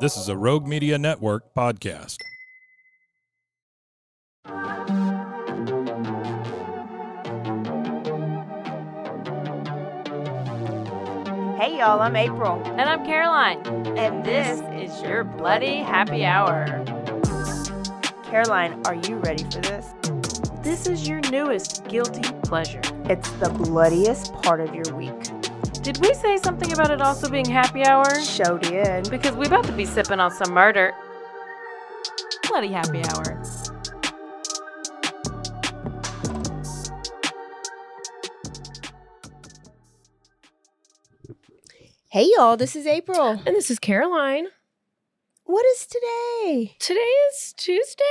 This is a Rogue Media Network podcast. Hey y'all, I'm April, And I'm Caroline. and this is your bloody happy hour. Caroline, are you ready for this? This is your newest guilty pleasure. It's the bloodiest part of your week. Did we say something about it also being happy hour? Showed in. Because we about to be sipping on some murder. Bloody happy hour. Hey y'all, this is April. And this is Caroline. What is today? Today is Tuesday.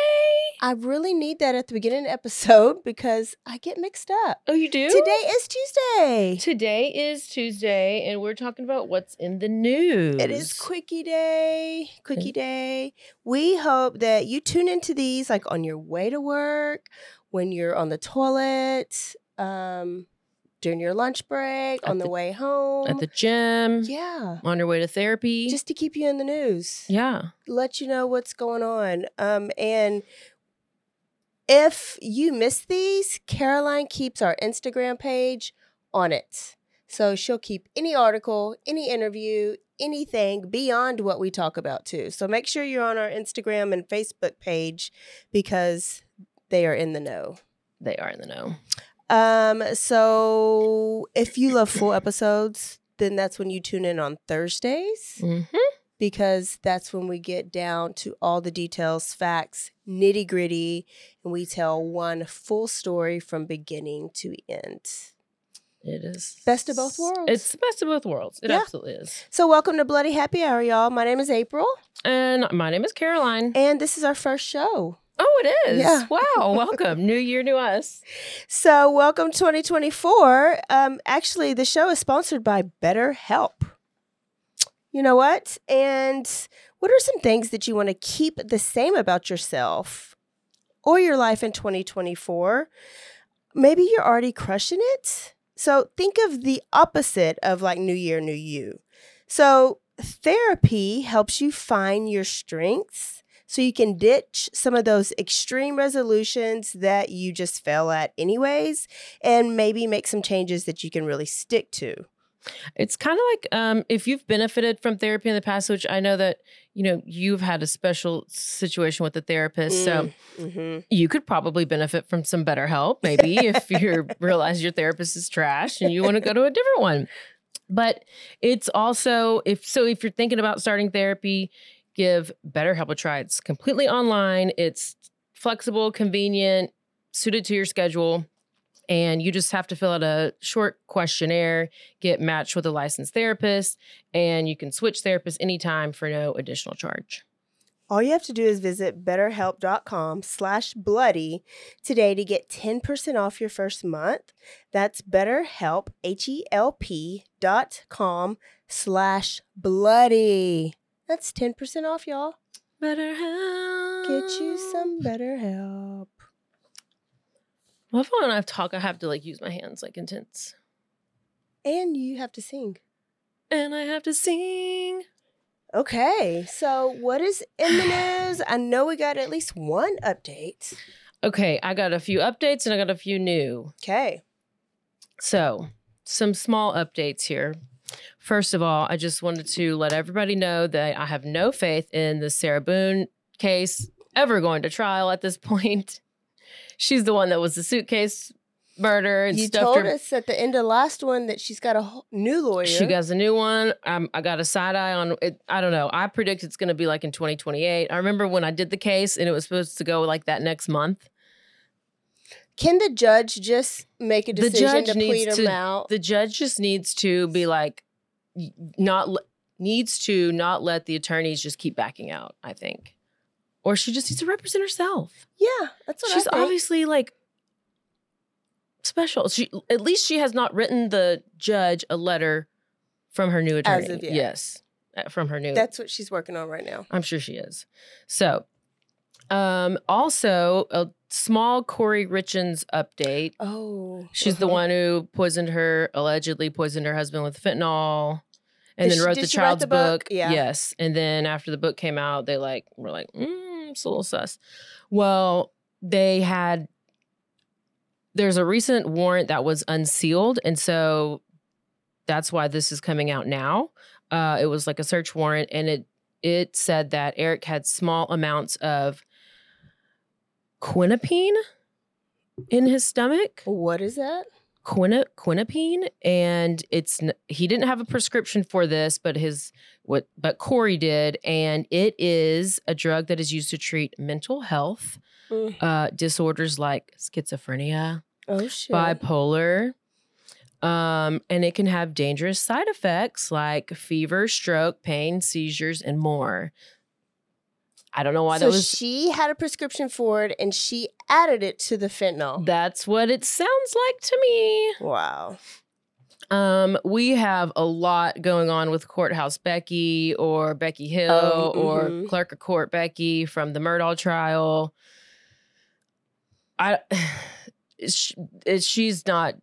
I really need that at the beginning of the episode because I get mixed up. Oh, you do? Today is Tuesday. Today is Tuesday, and we're talking about what's in the news. It is quickie day, quickie day. We hope that you tune into these like on your way to work, when you're on the toilet, um, during your lunch break, At on the, the- way home. at the gym, yeah, on your way to therapy. just to keep you in the news, yeah. let you know what's going on. Um, and if you miss these, Caroline keeps our Instagram page on it. So she'll keep any article, any interview, anything beyond what we talk about too. So make sure you're on our Instagram and Facebook page because they are in the know. They are in the know. Um, so if you love full episodes, then that's when you tune in on Thursdays Mm-hmm. because that's when we get down to all the details, facts, nitty gritty, and we tell one full story from beginning to end. It is Best of both worlds. It's the best of both worlds. It Yeah. absolutely is. So, welcome to Bloody Happy Hour, y'all. My name is April, And my name is Caroline. and this is our first show. Oh, it is. Yeah. Wow. Welcome. New year, new us. So, welcome 2024. Um, actually, the show is sponsored by BetterHelp. You know what? And what are some things that you want to keep the same about yourself or your life in 2024? Maybe you're already crushing it. So, think of the opposite of like New Year, New You. So, therapy helps you find your strengths so you can ditch some of those extreme resolutions that you just fail at anyways and maybe make some changes that you can really stick to. It's kind of like um, if you've benefited from therapy in the past, which I know that, you know, you've had a special situation with a therapist. So Mhm. you could probably benefit from some better help, maybe if you realize your therapist is trash and you want to go to a different one. But it's also if so if you're thinking about starting therapy, give BetterHelp a try. It's completely online. It's flexible, convenient, suited to your schedule. And you just have to fill out a short questionnaire, get matched with a licensed therapist, and you can switch therapists anytime for no additional charge. All you have to do is visit betterhelp.com slash bloody today to get 10% off your first month. That's betterhelp, H-E-L-P dot com slash bloody. That's 10% off, y'all. Better help. Get you some better help. Well, if when I want to talk, I have to like use my hands like intense. And you have to sing. And I have to sing. Okay, so what is in the news? I know we got at least one update. Okay, I got a few updates and I got a few new. Okay. So, some small updates here. First of all, I just wanted to let everybody know that I have no faith in the Sarah Boone case ever going to trial at this point. She's the one that was the suitcase murder and You told her. us at the end of the last one that she's got a whole new lawyer. She got a new one. Um, I got a side eye on it. I don't know. I predict it's going to be like in 2028. I remember when I did the case and it was supposed to go like that next month. Can the judge just make a The decision judge to plead needs him to- out? The judge just needs to be like, not needs to not let the attorneys just keep backing out. I think, or she just needs to represent herself. yeah, that's what She's obviously like special. She at least she has not written the judge a letter from her new As attorney. of yet. Yes, uh, from her new. That's what she's working on right now. I'm sure she is. So, um, also a small Kouri Richins update. Oh, She's the uh-huh. one who poisoned her, allegedly poisoned her husband with fentanyl. and Did then she- wrote the write child's the book? book. Yeah. Yes, and then after the book came out, they like were like, mm, it's a little sus. Well, they had. There's a recent warrant that was unsealed, and so that's why this is coming out now. Uh, it was like a search warrant, and it it said that Eric had small amounts of quinapine in his stomach What is that? quina, quinapine and it's he didn't have a prescription for this but his what but Kouri did and it is a drug that is used to treat mental health Mm. uh disorders like schizophrenia Oh shit. bipolar um and it can have dangerous side effects like fever stroke pain seizures and more i don't know why so that was she had a prescription for it, and she added it to the fentanyl. that's what it sounds like to me wow. Um, we have a lot going on with Courthouse Becky or Becky Hill Oh, or mhm. Clerk of Court Becky from the Murdaugh trial. I, sh- it, she's not.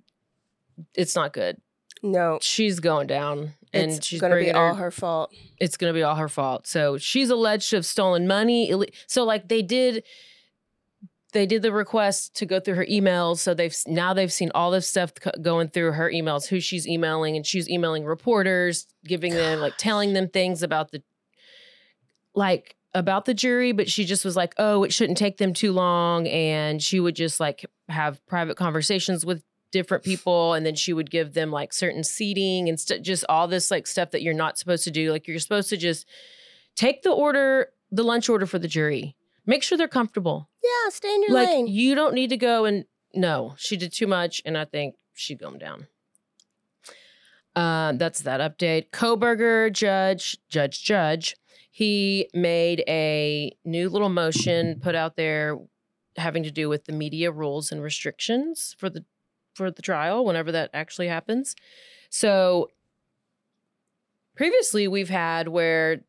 It's not good. No, She's going down, and it's she's going to be all her, fault. It's going to be all her fault. So she's alleged to have stolen money. So like they did. They did the request to go through her emails, so they've now they've seen all this stuff going through her emails, who she's emailing, and she's emailing reporters, giving them like telling them things about the like about the jury, but she just was like, oh, it shouldn't take them too long, and she would just like have private conversations with different people, and then she would give them like certain seating and st- just all this like stuff that you're not supposed to do. Like you're supposed to just take the order, the lunch order for the jury, make sure they're comfortable Yeah, stay in your like lane. you don't need to go and no she did too much and i think she'd go down uh, that's that update Kohberger judge judge judge he made a new little motion put out there having to do with the media rules and restrictions for the for the trial whenever that actually happens so previously we've had where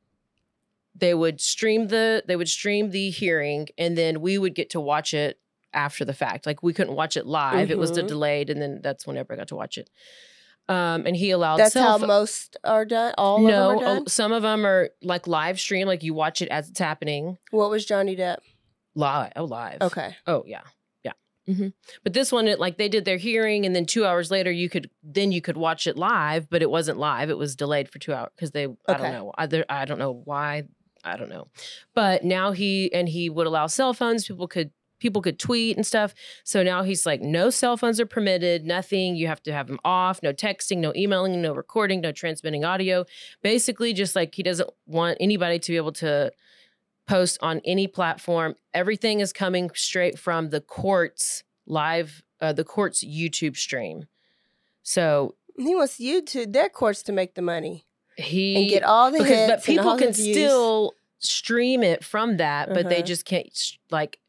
they would stream the they would stream the hearing and then we would get to watch it after the fact like we couldn't watch it live it was the Mhm. delayed and then that's whenever i got to watch it um and he allowed That's how most are done. All no of them are oh, done. some of them are like live stream like you watch it as it's happening What was Johnny Depp? live oh live Okay. oh yeah yeah hmm but this one it like they did their hearing and then two hours later you could then you could watch it live but it wasn't live. It was delayed for two hours because they okay. i don't know either i don't know why i don't know. But now he and he would allow cell phones. People could people could tweet and stuff. So now he's like no cell phones are permitted nothing. You have to have them off. No texting no emailing no recording no transmitting audio. Basically just like he doesn't want anybody to be able to post on any platform everything is coming straight from the court's live uh, the court's youtube stream so He wants you to their courts to make the money he and get all the because hits but people can still stream it from that but they Uh-huh. just can't like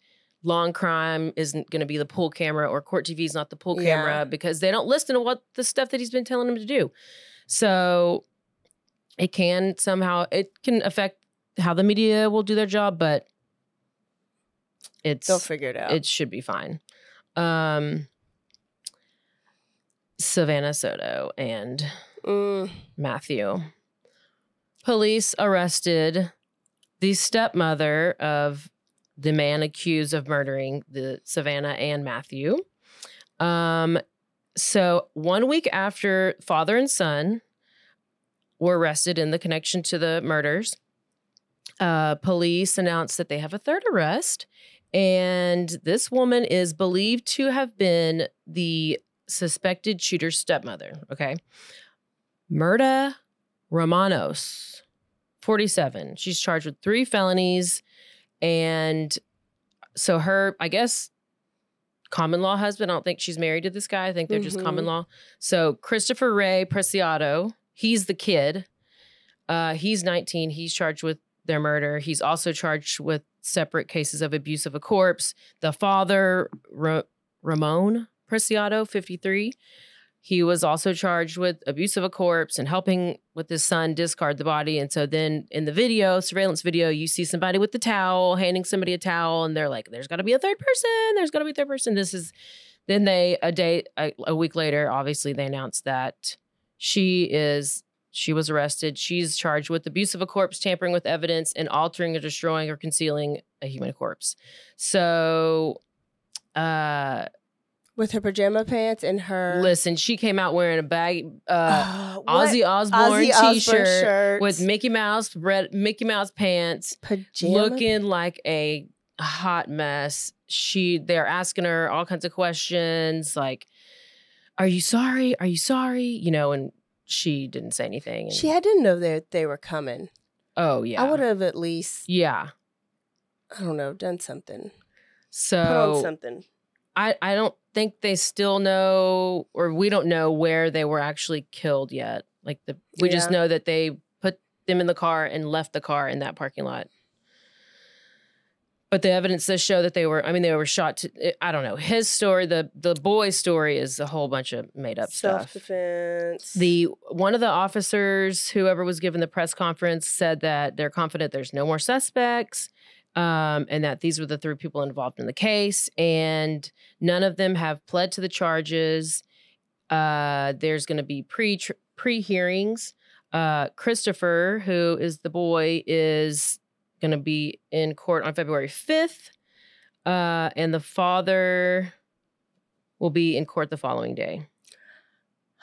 Law&Crime isn't going to be the pool camera or court tv is not the pool Yeah. camera because they don't listen to what the stuff that he's been telling them to do so it can somehow it can affect how the media will do their job but it's They'll figure it out. it should be fine. Um, Savannah Soto and Mm, Matthew. Police arrested the stepmother of the man accused of murdering the Savannah and Matthew. Um, so one week after father and son were arrested in the connection to the murders, uh, police announced that they have a third arrest. And this woman is believed to have been the suspected shooter's stepmother. Okay. Murda Romanos, 47. She's charged with three felonies. And so her, I guess, common law husband, I don't think she's married to this guy. I think they're just common Mhm. law. So Christopher Ray Preciado, he's the kid. Uh, he's 19. He's charged with their murder. He's also charged with separate cases of abuse of a corpse. The father, Ra- Ramon Preciado, 53, he was also charged with abuse of a corpse and helping with his son discard the body. And so then in the video, surveillance video, you see somebody with the towel handing somebody a towel, and they're like, "There's got to be a third person. There's got to be a third person." This is. Then they a day a, a week later, obviously they announced that she is she was arrested. She's charged with abuse of a corpse, tampering with evidence, and altering or destroying or concealing a human corpse. So, uh, With her pajama pants and her listen, she came out wearing a bag, uh. Ozzy Osbourne Ozzy Osbourne t-shirt shirt with Mickey Mouse red Mickey Mouse pants, pajama. looking like a hot mess. She they're asking her all kinds of questions like are you sorry? Are you sorry? You know, and she didn't say anything. and- She had to know that they were coming. oh yeah. I would have at least, Yeah. I don't know, done something. Put on So something. I I don't think they still know or we don't know where they were actually killed yet. Like the we just Yeah. know that they put them in the car and left the car in that parking lot. But the evidence does show that they were I mean they were shot to I don't know. His story the the boy's story is a whole bunch of made up stuff. Self stuff. defense. The one of the officers, whoever was given the press conference, said that they're confident there's no more suspects, um, and that these were the three people involved in the case, and none of them have pled to the charges. Uh, there's going to be pre pre hearings. Uh, Christopher, who is the boy, is going to be in court on February 5th, uh, and the father will be in court the following day.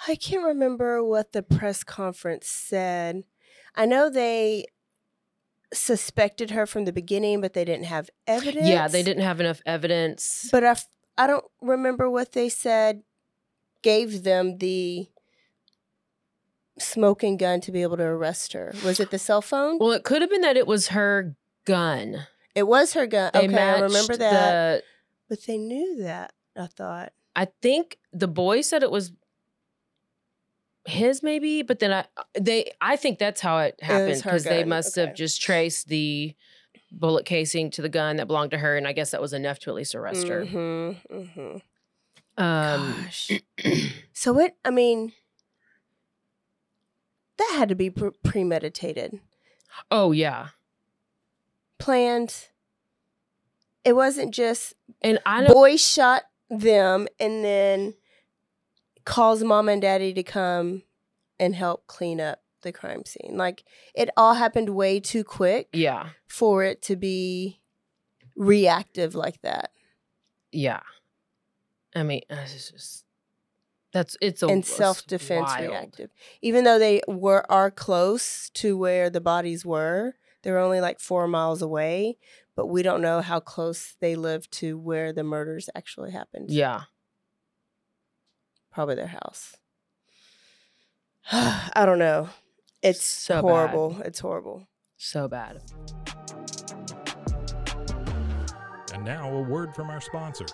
I can't remember what the press conference said. I know they suspected her from the beginning, but they didn't have evidence. Yeah, they didn't have enough evidence. But I, f- I don't remember what they said gave them the smoking gun to be able to arrest her. Was it the cell phone? well, it could have been that it was her gun. it was her gun. They okay, I remember that. The, but they knew that, I thought. I think the boy said it was his, maybe, but then I they I think that's how it happened because they must okay. have just traced the bullet casing to the gun that belonged to her, and I guess that was enough to at least arrest her. Mm-hmm, mm-hmm. Um, Gosh. So it, I mean, that had to be pre- premeditated, oh yeah, planned. It wasn't just and I know boy shot them and then calls mom and daddy to come and help clean up the crime scene. Like it all happened way too quick yeah, for it to be reactive like that yeah. I mean, it's just that's it's a and self defense reactive. Even though they were are close to where the bodies were, they're only like four miles away. But we don't know how close they live to where the murders actually happened. Yeah, probably their house. I don't know. It's So bad. horrible. It's horrible. so bad. And now a word from our sponsors.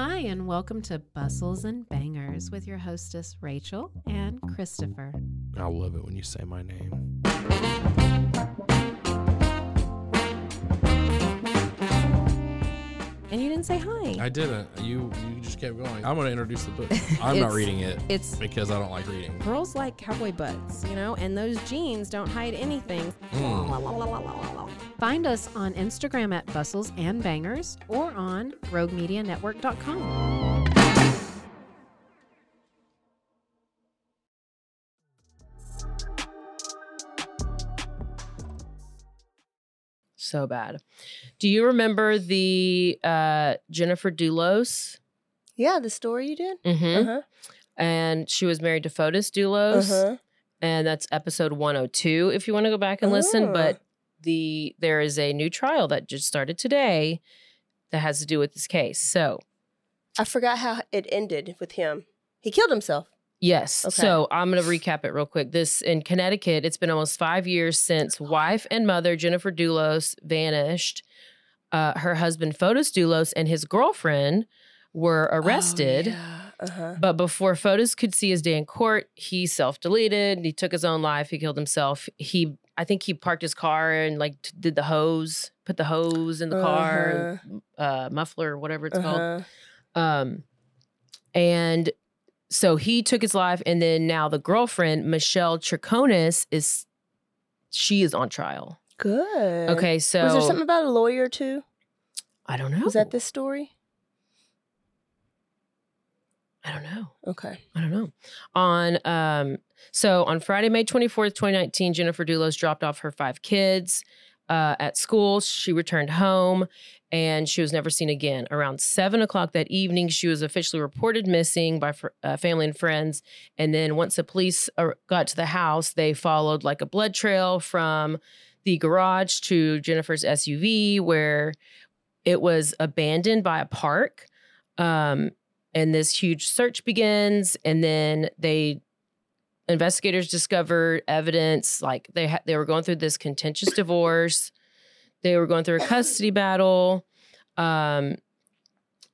Hi, and welcome to Bustles and Bangers with your hostess, Rachel and Christopher. I love it when you say my name. and you didn't say hi. I didn't. You you just kept going. I'm gonna introduce the book. I'm not It's- reading it it's because I don't like reading. girls like cowboy butts, you know, and those jeans don't hide anything. Mm. Find us on Instagram at Bustles and Bangers or on RogueMediaNetwork.com. So bad. Do you remember the uh, Jennifer Dulos? Yeah, the story you did. Mm-hmm. Uh And she was married to Fotis huh. Dulos. Uh huh. and that's episode 102 if you want to go back and listen Oh. but the there is a new trial that just started today that has to do with this case so I forgot how it ended with him. He killed himself. yes Okay. so i'm going to recap it real quick this in connecticut it's been almost five years since wife and mother jennifer dulos vanished uh, her husband fotis dulos and his girlfriend were arrested Uh huh. But before Fotis could see his day in court, he self-deleted. He took his own life. He killed himself. He, I think, he parked his car and like t- did the hose, put the hose in the car, uh, muffler, whatever it's called. Uh-huh. Um, and so he took his life, and then now the girlfriend Michelle Troconis is, she is on trial. Good. Okay, so Was there something about a lawyer too? I don't know. Was that this story? I don't know. Okay. I don't know. On um, so on Friday, May 24th, 2019, Jennifer Dulos dropped off her five kids uh, at school. She returned home and she was never seen again. Around seven o'clock that evening, she was officially reported missing by fr- uh, family and friends. And then once the police uh, got to the house, they followed like a blood trail from the garage to Jennifer's SUV, where it was abandoned by a park. Um, and this huge search begins and then they investigators discovered evidence like they ha- they were going through this contentious divorce. They were going through a custody battle um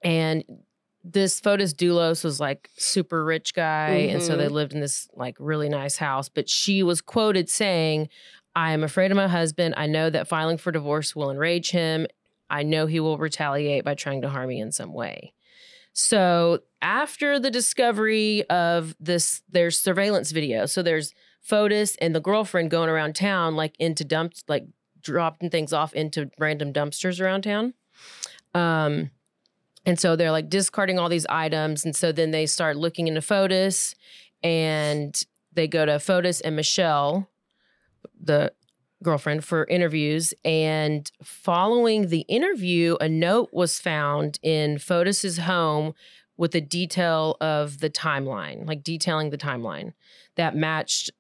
and this Fotis Dulos was like super rich guy and so they Mhm. lived in this like really nice house but she was quoted saying I am afraid of my husband. I know that filing for divorce will enrage him. I know he will retaliate by trying to harm me in some way so after the discovery of this, there's surveillance video. So there's Fotis and the girlfriend going around town, like into dumps, like dropping things off into random dumpsters around town. Um, and so they're like discarding all these items. And so then they start looking into Fotis and they go to Fotis and Michelle, the girlfriend, for interviews. And following the interview, a note was found in Fotis's home with a detail of the timeline, like detailing the timeline that matched.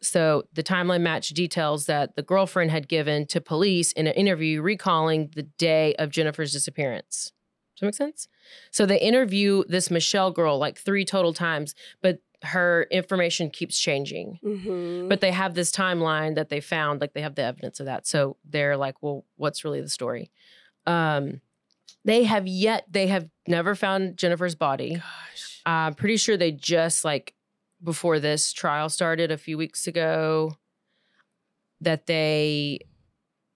So the timeline matched details that the girlfriend had given to police in an interview recalling the day of Jennifer's disappearance. Does that make sense? So they interview this Michelle girl like three total times, but her information keeps changing. Mm-hmm. But they have this timeline that they found, like they have the evidence of that. So they're like, well, what's really the story? Um, they have yet, they have never found Jennifer's body. gosh. I'm pretty sure they just like before this trial started a few weeks ago that they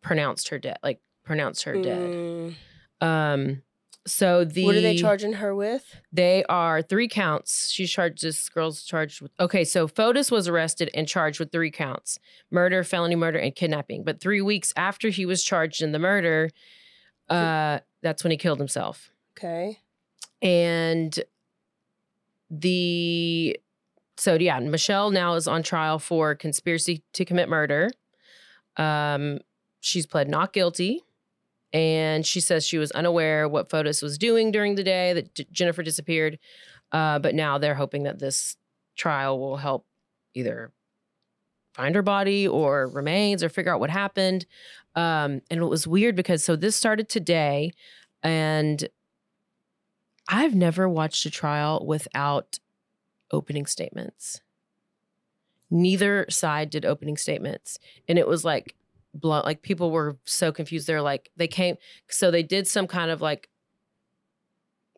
pronounced her dead, like pronounced her dead. Mm. Um, so the What are they charging her with? they are three counts. She's charged. This girl's charged with. Okay, so Fotis was arrested and charged with three counts: murder, felony murder, and kidnapping. But three weeks after he was charged in the murder, uh, that's when he killed himself. Okay. And the so yeah, Michelle now is on trial for conspiracy to commit murder. Um, she's pled not guilty, and she says she was unaware what Fotis was doing during the day that J- Jennifer disappeared. Uh, but now they're hoping that this trial will help either find her body or remains or figure out what happened. Um, and it was weird because so this started today, and I've never watched a trial without opening statements. Neither side did opening statements. And it was like blunt, like people were so confused. They're like, they came, so they did some kind of like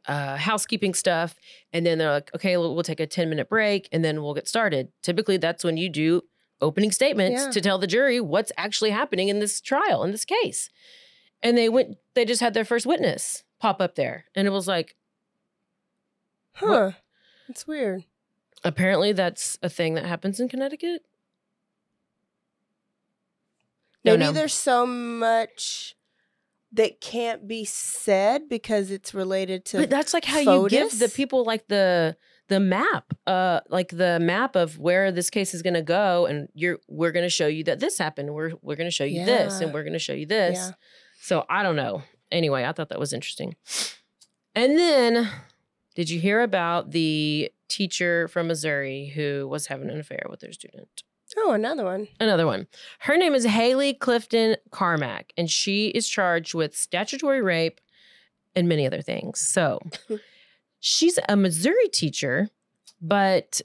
uh, housekeeping stuff. And then they're like, okay, we'll, we'll take a 10 minute break and then we'll get started. Typically, that's when you do opening statements Yeah. to tell the jury what's actually happening in this trial, in this case. And they went, they just had their first witness pop up there. And it was like, Huh. It's weird. apparently that's a thing that happens in Connecticut. Maybe Don't know. there's so much that can't be said because it's related to. But that's like how you give the people like the the map, uh, like the map of where this case is going to go, and you're we're going to show you that this happened. We're we're going to show you this, and we're going to show you this. Yeah. So I don't know. Anyway, I thought that was interesting. And then, did you hear about the teacher from Missouri who was having an affair with their student? Oh, another one. Another one. Her name is Hailey Clifton Carmack, and she is charged with statutory rape and many other things. So she's a Missouri teacher, but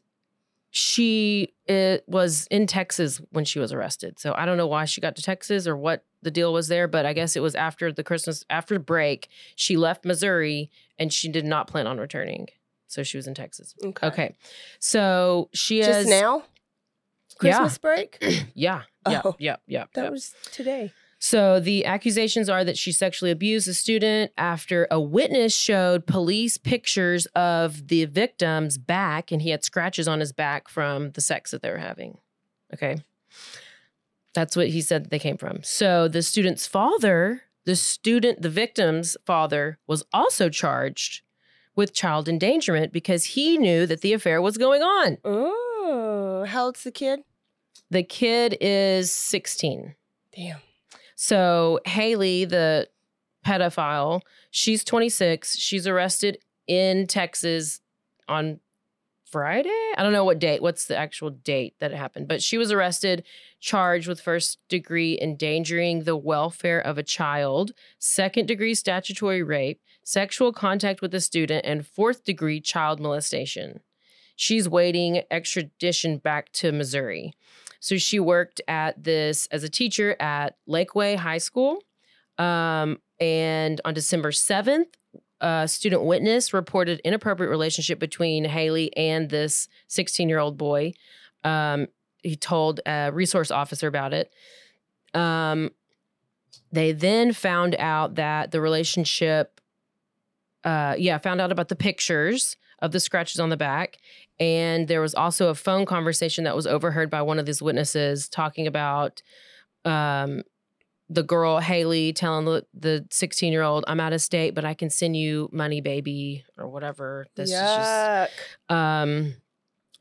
she it was in Texas when she was arrested. So I don't know why she got to Texas or what the deal was there, but I guess it was after the Christmas after break. She left Missouri and she did not plan on returning. So she was in Texas. Okay. Okay. So she Just has now? Yeah. Christmas break? yeah. Yeah. Oh. Yeah. Yeah. That yeah. was today. So the accusations are that she sexually abused a student after a witness showed police pictures of the victim's back and he had scratches on his back from the sex that they were having. Okay. That's what he said they came from. So the student's father, the student, the victim's father, was also charged with child endangerment because he knew that the affair was going on. Oh. How old's the kid? The kid is 16. Damn. So Hailey, the pedophile, she's 26. She's arrested in Texas on Friday. I don't know what date. What's the actual date that it happened? But she was arrested, charged with first degree endangering the welfare of a child, second degree statutory rape, sexual contact with a student, and fourth degree child molestation. She's waiting extradition back to Missouri. So she worked at this as a teacher at Lakeway High School. Um, and on December 7th, a student witness reported inappropriate relationship between Hailey and this 16 year old boy. Um, he told a resource officer about it. Um, they then found out that the relationship, uh, yeah, found out about the pictures of the scratches on the back. And there was also a phone conversation that was overheard by one of these witnesses talking about um, the girl Hailey telling the, the 16 year old, I'm out of state, but I can send you money, baby, or whatever. This is just um,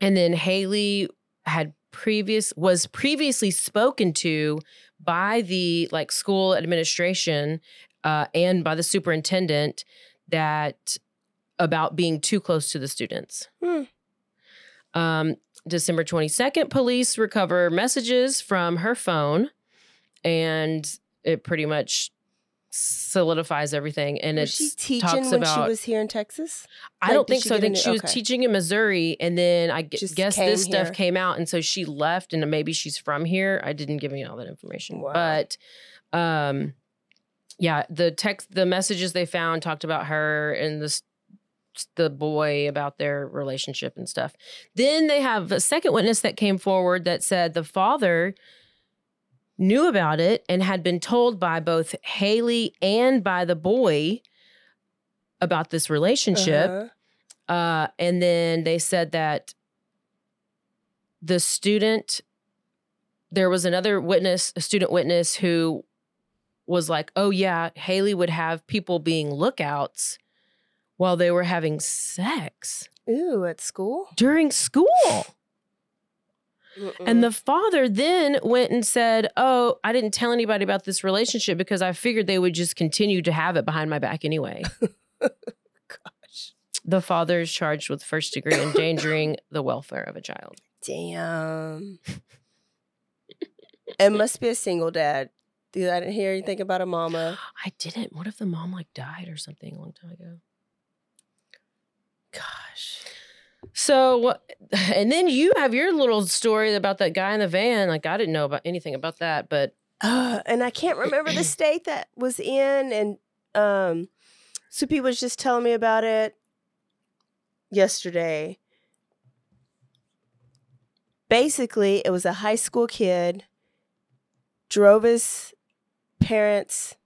and then Hailey had previous was previously spoken to by the like school administration uh, and by the superintendent that about being too close to the students. Hmm. Um, December 22nd, police recover messages from her phone and it pretty much solidifies everything. And was it's she teaching when about she was here in Texas? I Like, don't think so. I think she was okay. teaching in Missouri, and then I Just guess this stuff came out, and so she left, and maybe she's from here. I didn't give me all that information, Wow. but um, yeah, the text, the messages they found talked about her and this the boy about their relationship and stuff. Then they have a second witness that came forward that said the father knew about it and had been told by both Hailey and by the boy about this relationship. Uh-huh. Uh, and then they said that the student, there was another witness, a student witness who was like, oh, yeah, Haley would have people being lookouts while they were having sex Ooh, at school? during school. And the father then went and said, Oh, I didn't tell anybody about this relationship because I figured they would just continue to have it behind my back anyway. Gosh. The father is charged with first degree endangering the welfare of a child. Damn. it must be a single dad. Dude, I didn't hear anything about a mama. I didn't. What if the mom like died or something a long time ago? Gosh. So, and then you have your little story about that guy in the van. Like, I didn't know about anything about that, but Uh, and I can't remember the state that was in. And um, Soupy was just telling me about it yesterday. Basically, it was a high school kid, drove his parents'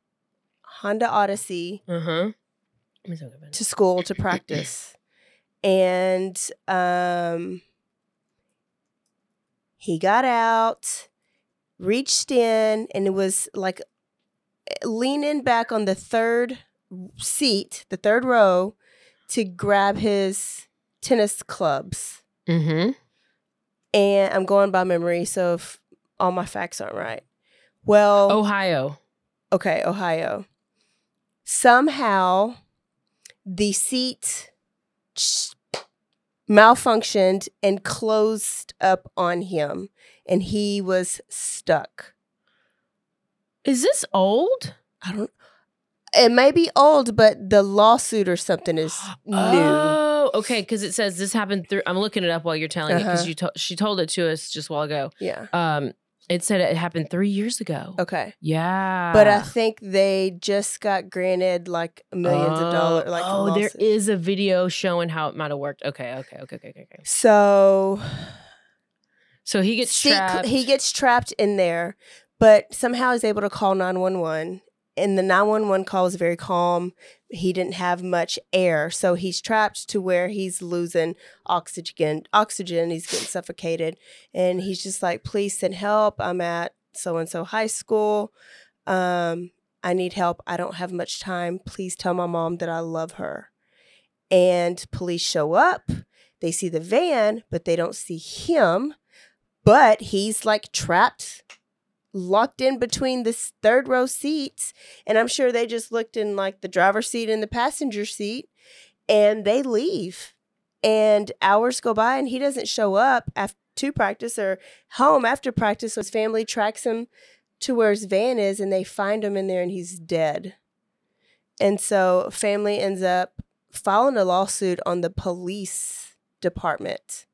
Honda Odyssey uh huh. Let me talk about it. to school to practice. And um he got out, reached in, and it was like leaning back on the third seat, the third row, to grab his tennis clubs. Mm-hmm. And I'm going by memory, so if all my facts aren't right. Well, Ohio. okay, Ohio. Somehow the seat malfunctioned and closed up on him, and he was stuck. Is this old? I don't. It may be old, but the lawsuit or something is new. Oh, okay. Because it says this happened through. I'm looking it up while you're telling it because Uh-huh. you to, she told it to us just a while ago. Yeah. Um, it said it happened three years ago. Okay. Yeah, But I think they just got granted like millions of dollars. Oh, like oh, there lawsuit. a video showing how it might have worked. Okay, okay, okay, okay, okay. So So he gets See, trapped. he gets trapped in there, but somehow he's able to call 911. And the 911 call was very calm. He didn't have much air. So he's trapped to where he's losing oxygen. Oxygen, he's getting suffocated. And he's just like, please send help. I'm at so and so high school. Um, I need help. I don't have much time. Please tell my mom that I love her. And police show up. They see the van, but they don't see him but he's like trapped locked in between this third row seats and i'm sure they just looked in like the driver's seat and the passenger seat and they leave and hours go by and he doesn't show up after to practice or home after practice so his family tracks him to where his van is and they find him in there and he's dead and so family ends up filing a lawsuit on the police department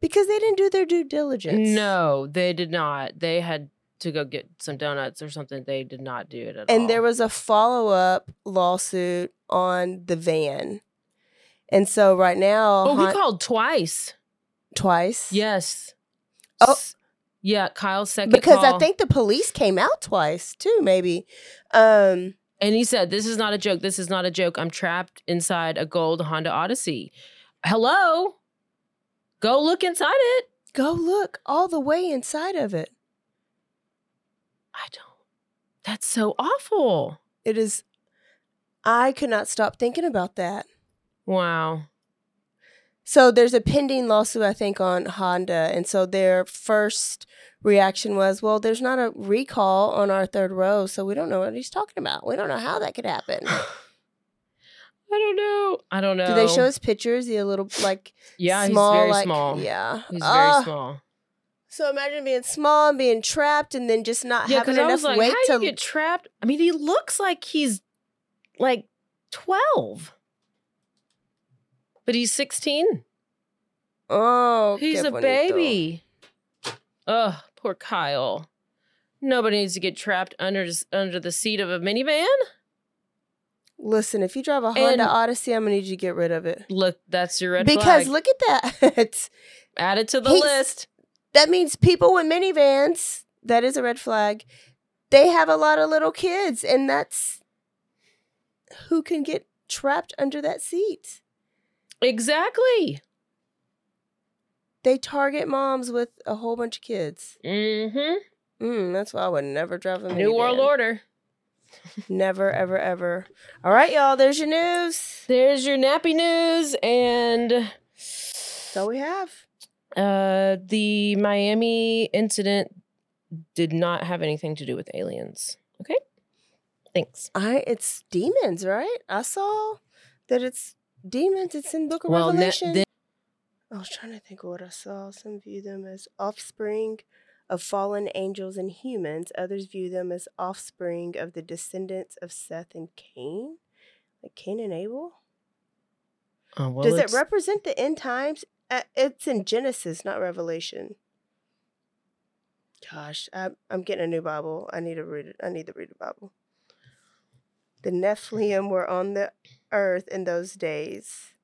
because they didn't do their due diligence. no, they did not. They had to go get some donuts or something. They did not do it at all. And there was a follow up lawsuit on the van. And so right now, oh, he called twice. twice. Yes. Oh. Yeah. Kyle's second Because I think the police came out twice too, maybe. Um, And he said, This is not a joke. This is not a joke. I'm trapped inside a gold Honda Odyssey. Hello? Go look inside it. go look all the way inside of it. I don't. That's so awful. It is, I could not stop thinking about that. Wow. So there's a pending lawsuit, I think, on Honda. And so their first reaction was, well, there's not a recall on our third row, so we don't know what he's talking about. We don't know how that could happen. I don't know. I don't know. Do they show us pictures? He a little like Yeah, small, he's very like, small. Yeah. He's Ah, very small. So imagine being small and being trapped and then just not Yeah, having because I enough was like, weight how to you get trapped? I mean, he looks like he's like 12. But he's 16. Oh, He's a baby. Oh, poor Kyle. Nobody needs to get trapped under under the seat of a minivan. Listen, if you drive a Honda And- Odyssey, I'm gonna need you to get rid of it. Look, that's your red because flag. look at that. Add it to the He's- list. That means people with minivans, that is a red flag. They have a lot of little kids, and that's who can get trapped under that seat. Exactly. They target moms with a whole bunch of kids. Mm-hmm. Mm, that's why I would never drive a minivan. New World Order. Never, ever, ever. All right, y'all. There's your news. There's your nappy news and That's all we have. Uh the Miami incident did not have anything to do with aliens. Okay? Thanks. I it's demons, right? I saw that it's demons. It's in Book of Well, ne- Revelation. then- I was trying to think of what I saw. Some view them as offspring of fallen angels and humans. Others view them as offspring of the descendants of Seth and Cain, like Cain and Abel. Oh, well, Does it represent the end times? Uh, it's in Genesis, not Revelation. Gosh, I'm getting a new Bible. I need to read it. I need to read the Bible. The Nephilim were on the earth in those days.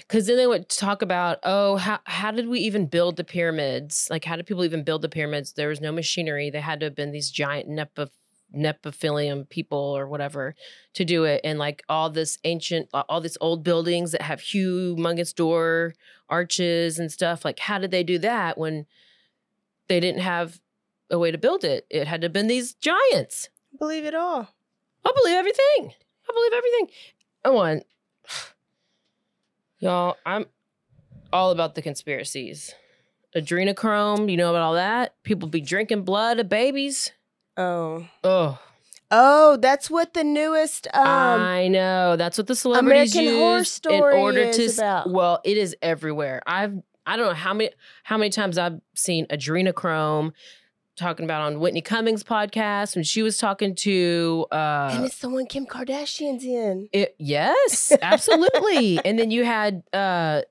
Because then they would talk about, oh, how how did we even build the pyramids? Like, how did people even build the pyramids? There was no machinery. They had to have been these giant Neph- Nepophilium people or whatever to do it. And like all this ancient, all these old buildings that have humongous door arches and stuff. Like, how did they do that when they didn't have a way to build it? It had to have been these giants. I believe it all. I believe everything. I believe everything. I want y'all. I'm all about the conspiracies. Adrenochrome, you know about all that? People be drinking blood of babies. Oh. Oh, Oh, that's what the newest um I know. That's what the celebrities American Horror use Story in order is to. s- about. Well, it is everywhere. I've I don't know how many how many times I've seen adrenochrome talking about on Whitney Cummings podcast when she was talking to uh and it's the one Kim Kardashian's in. It, yes, absolutely. and then you had uh,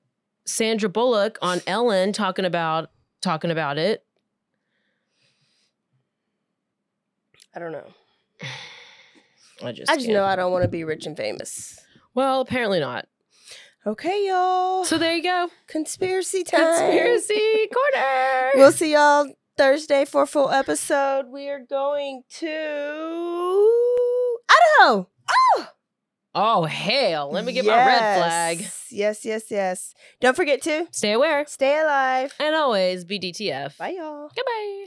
Sandra Bullock on Ellen talking about talking about it. I don't know. I just, I just can't. know I don't want to be rich and famous. Well, apparently not. Okay, y'all. So there you go. Conspiracy time. Conspiracy corner. We'll see y'all Thursday for a full episode. We are going to Idaho. Oh, oh hell! Let me get my red flag. Yes. Yes, yes, yes. Don't forget to Stay aware stay alive. and always be DTF. Bye, y'all. Goodbye.